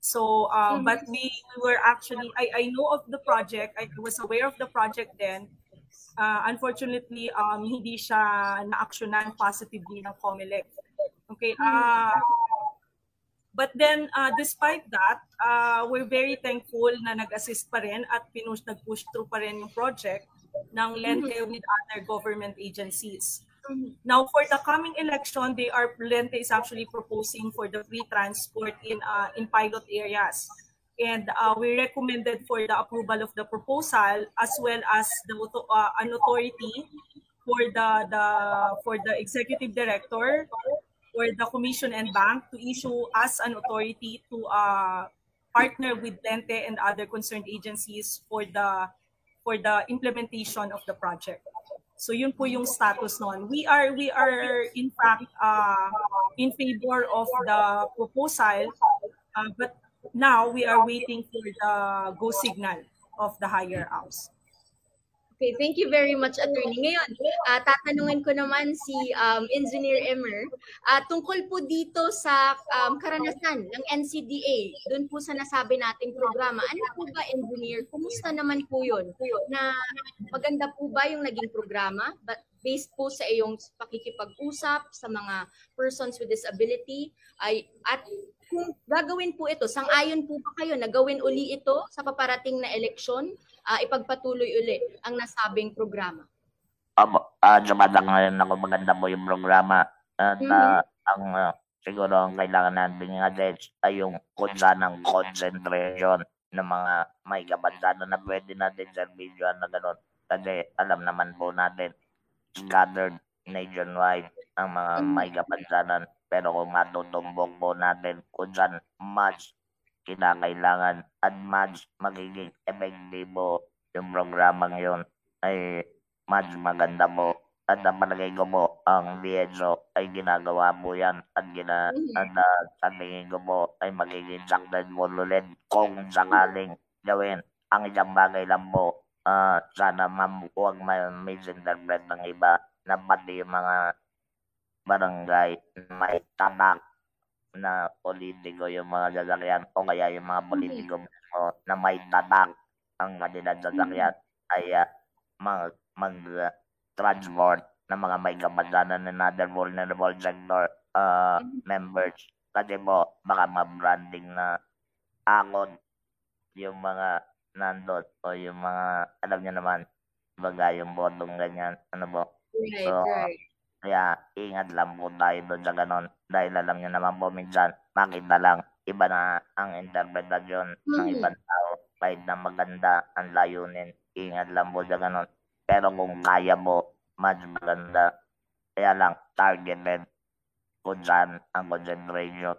So, uh, mm-hmm. but we, we were actually I, I know of the project. I was aware of the project then. Uh, unfortunately, um, hindi siya na-actionan positively ng COMELEC. Okay. Uh, but then, uh, despite that, uh, we're very thankful na nag-assist pa rin at pinush, nag-push through pa rin yung project ng Lente mm-hmm. with other government agencies. Mm-hmm. Now, for the coming election, they are Lente is actually proposing for the free transport in uh, in pilot areas, and uh, we recommended for the approval of the proposal as well as the uh, an authority for the the for the executive director or the commission and bank to issue us an authority to uh, partner with Lente and other concerned agencies for the for the implementation of the project. So yun po yung status noon. We are we are in fact uh, in favor of the proposal uh, but now we are waiting for the go signal of the higher house. Okay, thank you very much, Attorney. Ngayon, uh, tatanungin ko naman si um, Engineer Emmer uh, tungkol po dito sa um, karanasan ng NCDA, doon po sa nasabi nating programa. Ano po ba, Engineer? Kumusta naman po yun? Na maganda po ba yung naging programa? But based po sa iyong pakikipag-usap sa mga persons with disability ay at kung gagawin po ito, sang-ayon po ba kayo na gawin uli ito sa paparating na eleksyon uh, ipagpatuloy uli ang nasabing programa? Um, uh, dumadang ngayon ako maganda mo yung programa. At mm-hmm. uh, ang uh, siguro ang kailangan natin i-address ay yung kung ng concentration ng mga may kabansano na pwede natin servisyoan na gano'n. Kasi alam naman po natin, scattered nationwide ang mga may kapansanan. Pero kung matutumbok po natin kung saan mas kinakailangan at mas magiging epektibo yung programang yun ay mas maganda mo at ang palagay ko mo ang BSO ay ginagawa mo yan at, gina, mm-hmm. at uh, sa tingin ko mo ay magiging successful ulit kung sakaling gawin ang isang bagay lang mo uh, sana ma'am huwag may misinterpret ng iba na pati yung mga barangay may tanak na politiko yung mga sasakyan o kaya yung mga politiko mo na may tatak ang kanilang sasakyan. Ay uh, mag, mag uh, transport ng mga may kapansanan ng other vulnerable sector uh, members. Kasi po baka ma-branding na angon yung mga nandot o yung mga alam niyo naman baga yung botong ganyan. Ano po? Right, so, right kaya ingat lang po tayo doon sa ganon. Dahil alam nyo naman po minsan, makita lang, iba na ang interpretasyon mm-hmm. ng ibang tao. Kahit na maganda ang layunin, ingat lang po sa ganon. Pero kung kaya mo, mas maganda. Kaya lang, targeted kung saan ang concentration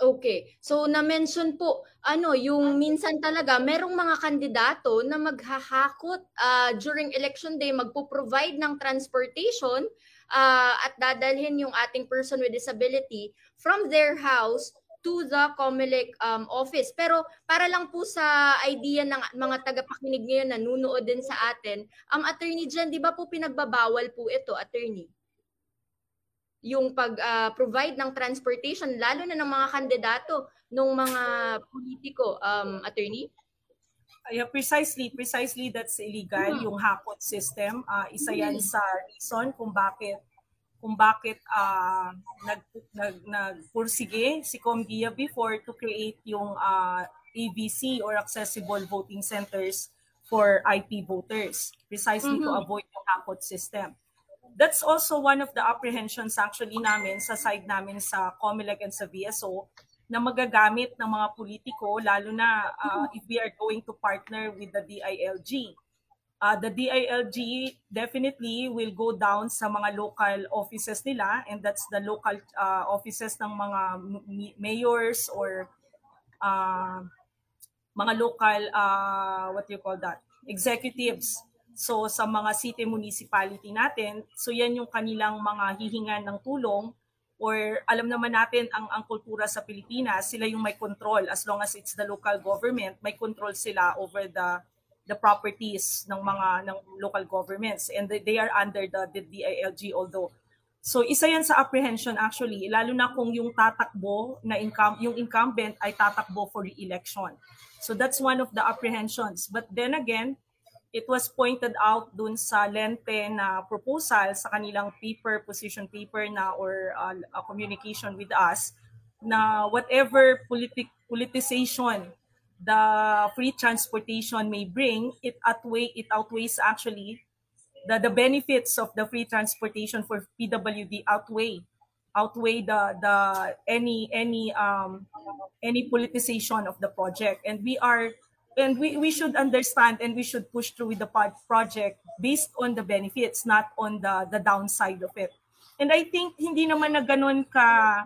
Okay. So na-mention po ano yung minsan talaga merong mga kandidato na maghahakot uh, during election day magpo-provide ng transportation uh, at dadalhin yung ating person with disability from their house to the COMELEC um, office. Pero para lang po sa idea ng mga tagapakinig ngayon na nunood din sa atin, ang um, attorney dyan, di ba po pinagbabawal po ito, attorney? Yung pag-provide uh, ng transportation lalo na ng mga kandidato ng mga politiko um attorney Yeah, precisely, precisely that's illegal hmm. yung hakot system. Uh, isa yan hmm. sa reason kung bakit kung bakit uh, nag, nag, nagpursige si Comgia before to create yung uh, ABC or accessible voting centers for IP voters precisely mm-hmm. to avoid yung hakot system that's also one of the apprehensions actually namin sa side namin sa COMELEC and sa VSO na magagamit ng mga politiko lalo na uh, if we are going to partner with the DILG. Uh, the DILG definitely will go down sa mga local offices nila and that's the local uh, offices ng mga mayors or uh, mga local uh, what do you call that executives So sa mga city municipality natin, so yan yung kanilang mga hihingan ng tulong or alam naman natin ang ang kultura sa Pilipinas, sila yung may control as long as it's the local government, may control sila over the the properties ng mga ng local governments and they, are under the, the DILG although So isa yan sa apprehension actually, lalo na kung yung tatakbo na income, yung incumbent ay tatakbo for re-election. So that's one of the apprehensions. But then again, it was pointed out dun sa lente na proposal sa kanilang paper, position paper na or uh, communication with us na whatever politic politicization the free transportation may bring, it outweigh it outweighs actually the the benefits of the free transportation for PWD outweigh outweigh the the any any um any politicization of the project. And we are and we, we should understand and we should push through with the project based on the benefits, not on the, the downside of it. And I think hindi naman na ganun ka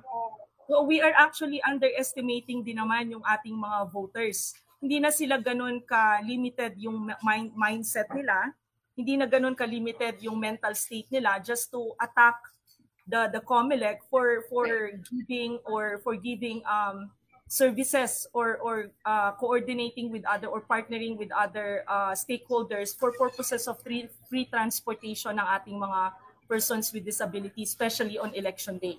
well, we are actually underestimating din naman yung ating mga voters. Hindi na sila ganun ka-limited yung mind, mindset nila. Hindi na ganun ka-limited yung mental state nila just to attack the the COMELEC for for giving or for giving um services or or uh, coordinating with other or partnering with other uh, stakeholders for purposes of free free transportation ng ating mga persons with disability especially on election day.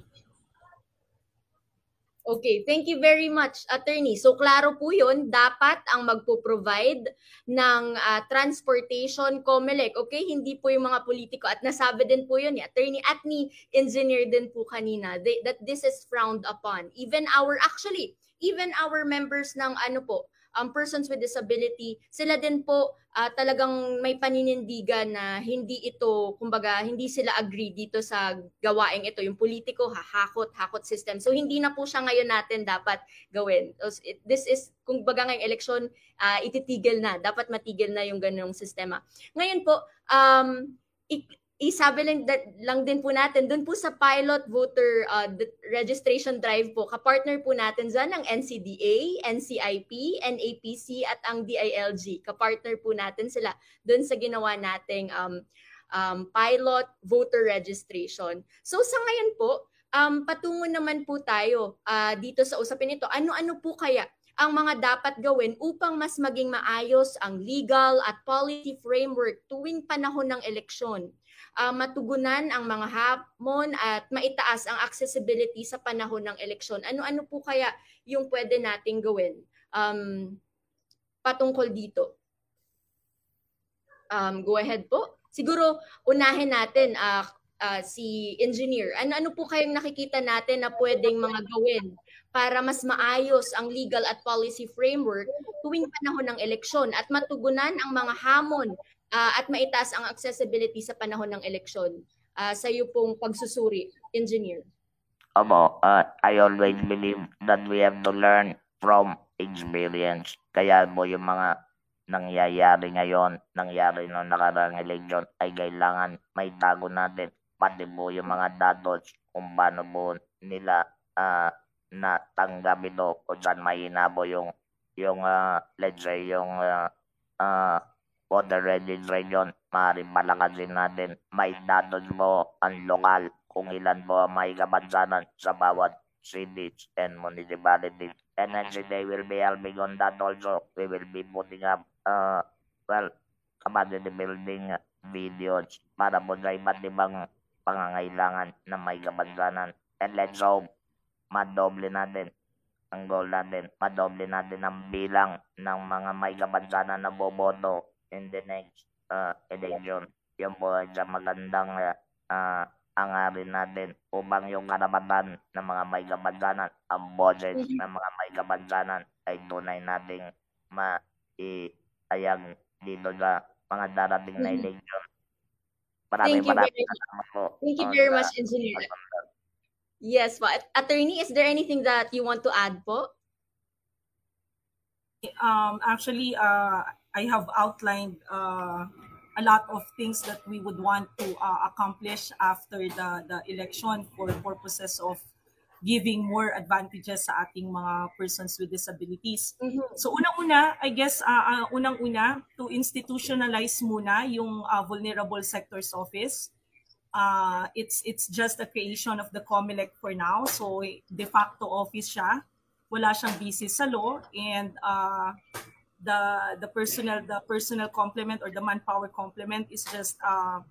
Okay, thank you very much, attorney. So klaro po 'yun, dapat ang magpo-provide ng uh, transportation COMELEC. Okay, hindi po yung mga politiko at nasabi din po 'yun ni attorney at ni engineer din po kanina they, that this is frowned upon. Even our actually, even our members ng ano po, um, persons with disability, sila din po uh, talagang may paninindigan na hindi ito, kumbaga, hindi sila agree dito sa gawaing ito. Yung politiko, hahakot, hakot system. So, hindi na po siya ngayon natin dapat gawin. This is, kumbaga ngayong eleksyon, uh, ititigil na. Dapat matigil na yung ganung sistema. Ngayon po, um, isabi lang, lang din po natin, doon po sa pilot voter uh, registration drive po, kapartner po natin dyan ng NCDA, NCIP, NAPC at ang DILG. Kapartner po natin sila doon sa ginawa nating um, um, pilot voter registration. So sa ngayon po, um, patungo naman po tayo uh, dito sa usapin ito. Ano-ano po kaya ang mga dapat gawin upang mas maging maayos ang legal at policy framework tuwing panahon ng eleksyon uh, matugunan ang mga hamon at maitaas ang accessibility sa panahon ng eleksyon. Ano-ano po kaya yung pwede nating gawin um, patungkol dito? Um, go ahead po. Siguro unahin natin uh, uh, si engineer. Ano-ano po kayong nakikita natin na pwedeng mga gawin para mas maayos ang legal at policy framework tuwing panahon ng eleksyon at matugunan ang mga hamon uh, at maitaas ang accessibility sa panahon ng eleksyon. Uh, sa iyo pong pagsusuri, engineer. Opo, uh, I always believe that we have to learn from experience. Kaya mo yung mga nangyayari ngayon, nangyari noong nakarang eleksyon, ay kailangan may tago natin. Pati po yung mga datos kung paano po nila uh, natanggap ito kung saan po yung, yung uh, let's say, yung uh, uh, Water registration, maaaring palakasin natin. May datos mo ang lokal kung ilan mo may kabansanan sa bawat cities and municipalities. And then they will be helping on that also. We will be putting up, uh, well, capacity building videos para po sa iba't ibang pangangailangan na may kabansanan. And let's hope madoble natin ang goal natin. Madoble natin ang bilang ng mga may kabansanan na boboto in the next uh, election. Yan po ay magandang uh, angarin natin upang yung karapatan ng mga may kabansanan, ang boses mm-hmm. ng mga may kabansanan ay tunay nating ma-iayag dito sa mga darating na election. Maraming Thank maraming salamat po. Thank you very much, Engineer. Yes po. Attorney, is there anything that you want to add po? Um, actually, uh, I have outlined uh, a lot of things that we would want to uh, accomplish after the, the election for purposes of giving more advantages sa ating mga persons with disabilities. Mm-hmm. So unang-una, I guess uh, uh, unang-una to institutionalize muna yung uh, vulnerable sectors office. Uh, it's it's just a creation of the COMELEC for now. So de facto office siya. Wala siyang basis sa law and uh, the the personal the personal complement or the manpower complement is just uh,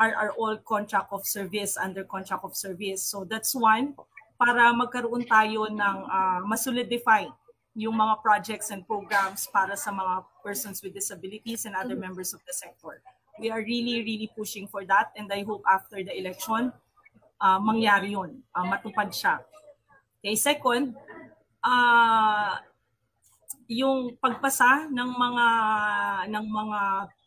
are, are all contract of service under contract of service. So that's one para magkaroon tayo ng uh, masolidify yung mga projects and programs para sa mga persons with disabilities and other mm-hmm. members of the sector. We are really, really pushing for that and I hope after the election, uh, mangyari yun, uh, matupad siya. Okay, second, uh, yung pagpasa ng mga ng mga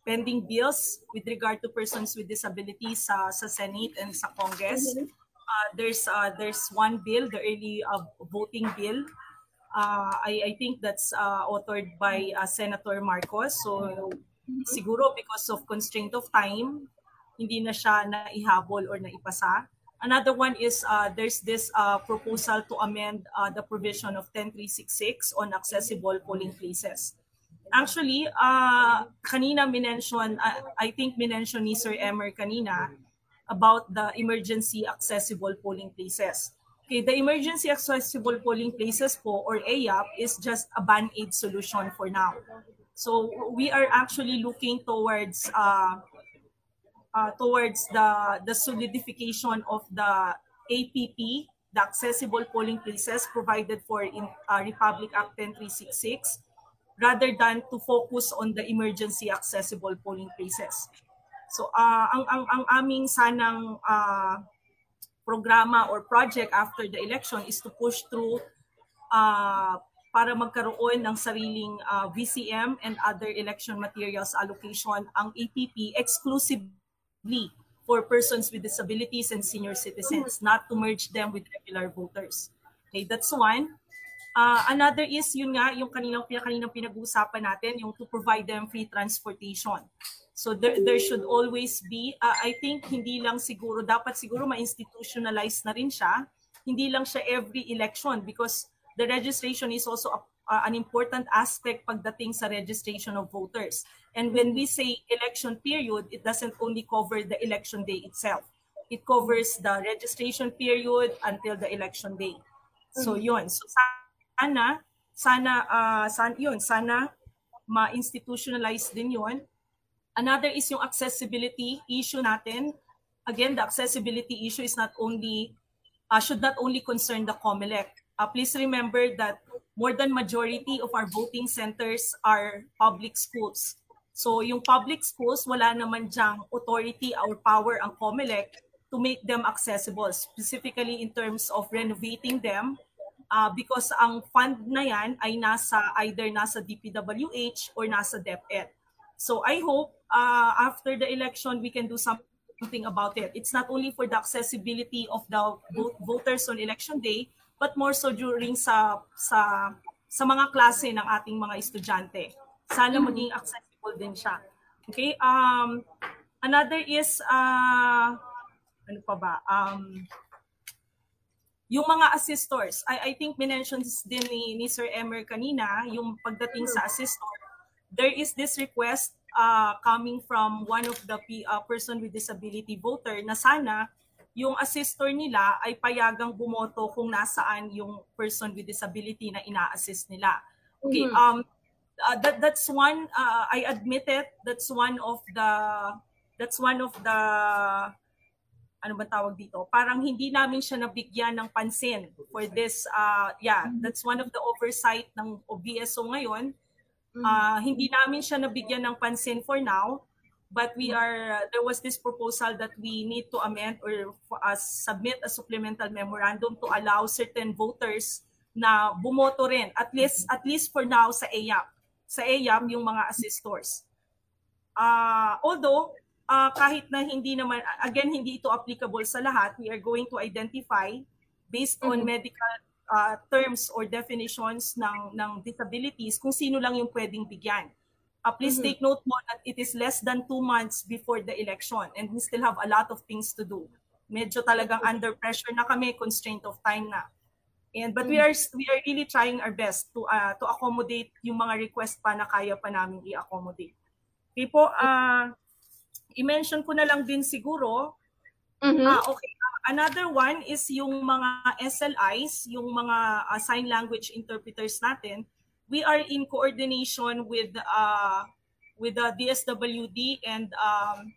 pending bills with regard to persons with disabilities sa sa Senate and sa Congress. Mm-hmm. Uh, there's uh, there's one bill, the early uh, voting bill. Uh, I I think that's uh, authored by uh, Senator Marcos. So mm-hmm. siguro because of constraint of time, hindi na siya naihabol or naipasa. Another one is uh, there's this uh, proposal to amend uh, the provision of 10366 on accessible polling places. Actually, uh, kanina minention, uh, I think minention ni Sir Emmer kanina about the emergency accessible polling places. Okay, the emergency accessible polling places po or AAP is just a band-aid solution for now. So we are actually looking towards uh, uh, towards the the solidification of the APP, the accessible polling places provided for in uh, Republic Act 10366 rather than to focus on the emergency accessible polling places. So uh, ang ang ang aming sanang uh, programa or project after the election is to push through uh, para magkaroon ng sariling uh, VCM and other election materials allocation ang APP exclusively for persons with disabilities and senior citizens, not to merge them with regular voters. Okay, that's one. Uh, another is yun nga, yung kaninang, kaninang pinag-uusapan natin, yung to provide them free transportation. So there, there should always be, uh, I think hindi lang siguro, dapat siguro ma-institutionalize na rin siya. Hindi lang siya every election because the registration is also a, uh, an important aspect pagdating sa registration of voters. And when we say election period, it doesn't only cover the election day itself. It covers the registration period until the election day. So yun. So sana, sana, uh, sana yun, sana ma-institutionalize din yun Another is yung accessibility issue natin. Again, the accessibility issue is not only, uh, should not only concern the COMELEC. Uh, please remember that more than majority of our voting centers are public schools. So yung public schools, wala naman dyang authority or power ang COMELEC to make them accessible, specifically in terms of renovating them uh, because ang fund na yan ay nasa either nasa DPWH or nasa DepEd. So I hope uh, after the election, we can do something about it. It's not only for the accessibility of the voters on election day, but more so during sa sa sa mga klase ng ating mga estudyante. Sana mm-hmm. maging accessible din siya. Okay? Um another is uh ano pa ba? Um yung mga assistors, I, I think mentions din ni, ni Sir Emer kanina, yung pagdating sa assistor, there is this request uh, coming from one of the uh, person with disability voter na sana yung assistor nila ay payagang bumoto kung nasaan yung person with disability na ina-assist nila. Okay, mm-hmm. um uh, that that's one uh, I admit it, that's one of the that's one of the ano ba tawag dito? Parang hindi namin siya nabigyan ng pansin for this uh yeah, mm-hmm. that's one of the oversight ng OBSO ngayon Uh, hindi namin siya nabigyan ng pansin for now, but we are there was this proposal that we need to amend or uh, submit a supplemental memorandum to allow certain voters na bumoto rin at least at least for now sa AYAP. Sa AYAP yung mga assistors. Uh, although uh, kahit na hindi naman again hindi ito applicable sa lahat, we are going to identify based on mm-hmm. medical uh, terms or definitions ng, ng disabilities kung sino lang yung pwedeng bigyan. Uh, please mm-hmm. take note mo that it is less than two months before the election and we still have a lot of things to do. Medyo talagang under pressure na kami, constraint of time na. And but mm-hmm. we are we are really trying our best to uh, to accommodate yung mga request pa na kaya pa namin i-accommodate. Okay po, uh, i-mention ko na lang din siguro, mm-hmm. uh, okay, Another one is yung mga SLIs, yung mga uh, sign language interpreters natin. We are in coordination with uh, with the DSWD and um,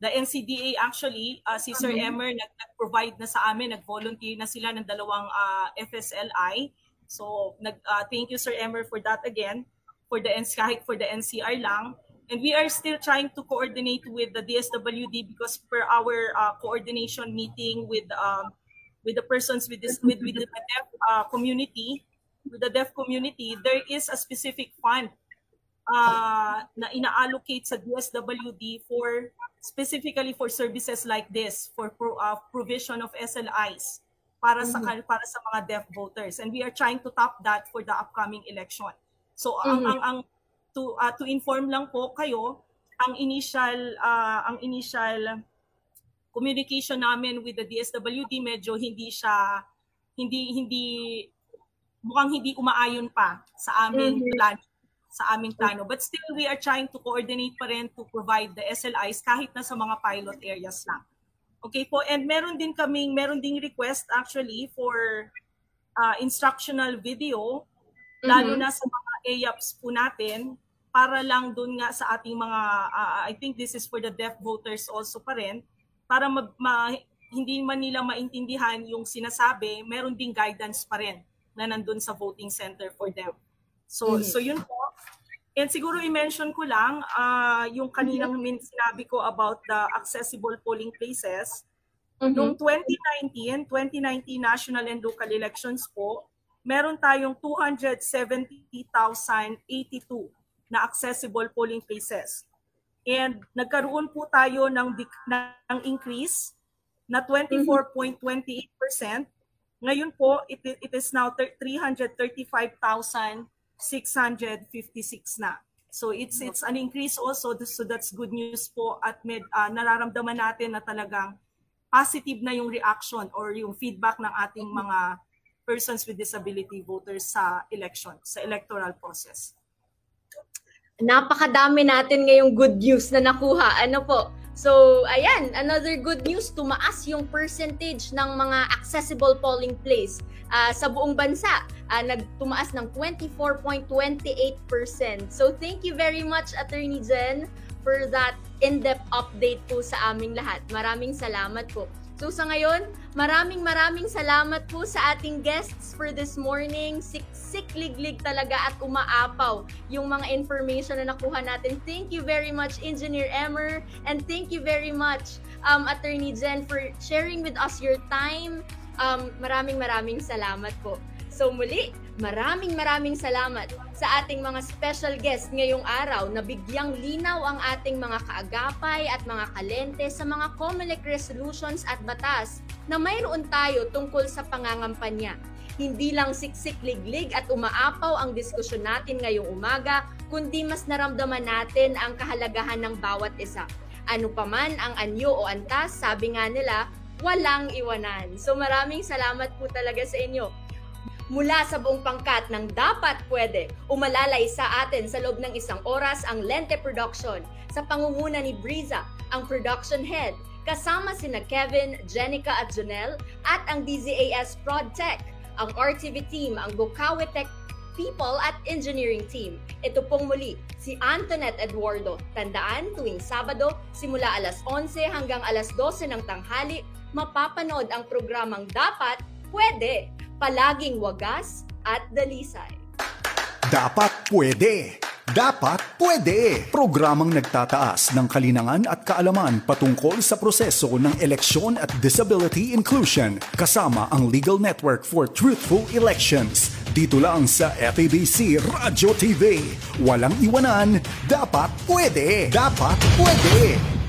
the NCDA actually. Uh, si Sir mm-hmm. Emmer nag-provide na sa amin, nag-volunteer na sila ng dalawang uh, FSLI. So nag uh, thank you Sir Emmer for that again for the kahit for the NCR lang. And we are still trying to coordinate with the DSWD because per our uh, coordination meeting with um, with the persons with this with, with the deaf uh, community, with the deaf community, there is a specific fund uh, na ina-allocate sa DSWD for specifically for services like this for pro, uh, provision of SLIs para sa mm-hmm. para sa mga deaf voters and we are trying to top that for the upcoming election. So mm-hmm. ang ang ang to uh, to inform lang po kayo ang initial uh, ang initial communication namin with the DSWD medyo hindi siya hindi hindi mukhang hindi umaayon pa sa amin Mhm. plan sa aming plano. But still, we are trying to coordinate pa rin to provide the SLIs kahit na sa mga pilot areas lang. Okay po, and meron din kaming, meron ding request actually for uh, instructional video, lalo Mhm. na sa mga AYAPs po natin, para lang dun nga sa ating mga, uh, I think this is for the deaf voters also pa rin, para mag, ma, hindi man nila maintindihan yung sinasabi, meron ding guidance pa rin na nandun sa voting center for them. So, Mhm. so yun po. And siguro i-mention ko lang ah, yung kaninang min sinabi ko about the accessible polling places. Mhm. Noong 2019, 2019 national and local elections po, meron tayong 270,082 na accessible polling places. And nagkaroon po tayo ng, ng increase na 24.28%. Ngayon po, it, it is now thir- 335,656 na. So it's it's an increase also so that's good news po at med ah, nararamdaman natin na talagang positive na yung reaction or yung feedback ng ating mga persons with disability voters sa election, sa electoral process. napakadami natin ngayong good news na nakuha. Ano po? So, ayan, another good news, tumaas yung percentage ng mga accessible polling place ah, sa buong bansa. Ah, nagtumaas ng 24.28%. So, thank you very much, Attorney Jen, for that in-depth update po sa aming lahat. Maraming salamat po. So sa ngayon, maraming maraming salamat po sa ating guests for this morning. Siksik liglig talaga at umaapaw yung mga information na nakuha natin. Thank you very much, Engineer Emmer, and thank you very much, um, Attorney Jen, for sharing with us your time. Um, maraming maraming salamat po. So muli, maraming maraming salamat sa ating mga special guest ngayong araw na bigyang linaw ang ating mga kaagapay at mga kalente sa mga COMELEC resolutions at batas na mayroon tayo tungkol sa pangangampanya. Hindi lang siksik-liglig at umaapaw ang diskusyon natin ngayong umaga, kundi mas naramdaman natin ang kahalagahan ng bawat isa. Ano paman ang anyo o antas, sabi nga nila, walang iwanan. So maraming salamat po talaga sa inyo mula sa buong pangkat ng Dapat Pwede, umalalay sa atin sa loob ng isang oras ang Lente Production sa pangunguna ni Briza, ang production head, kasama sina Kevin, Jenica at Janelle, at ang DZAS ProdTech, ang RTV team, ang Bukawi Tech People at Engineering Team. Ito pong muli, si Antoinette Eduardo. Tandaan, tuwing Sabado, simula alas 11 hanggang alas 12 ng tanghali, mapapanood ang programang Dapat Pwede palaging wagas at dalisay. Dapat pwede. Dapat pwede. Programang nagtataas ng kalinangan at kaalaman patungkol sa proseso ng eleksyon at disability inclusion kasama ang Legal Network for Truthful Elections. Dito lang sa FABC Radio TV. Walang iwanan. Dapat pwede. Dapat pwede.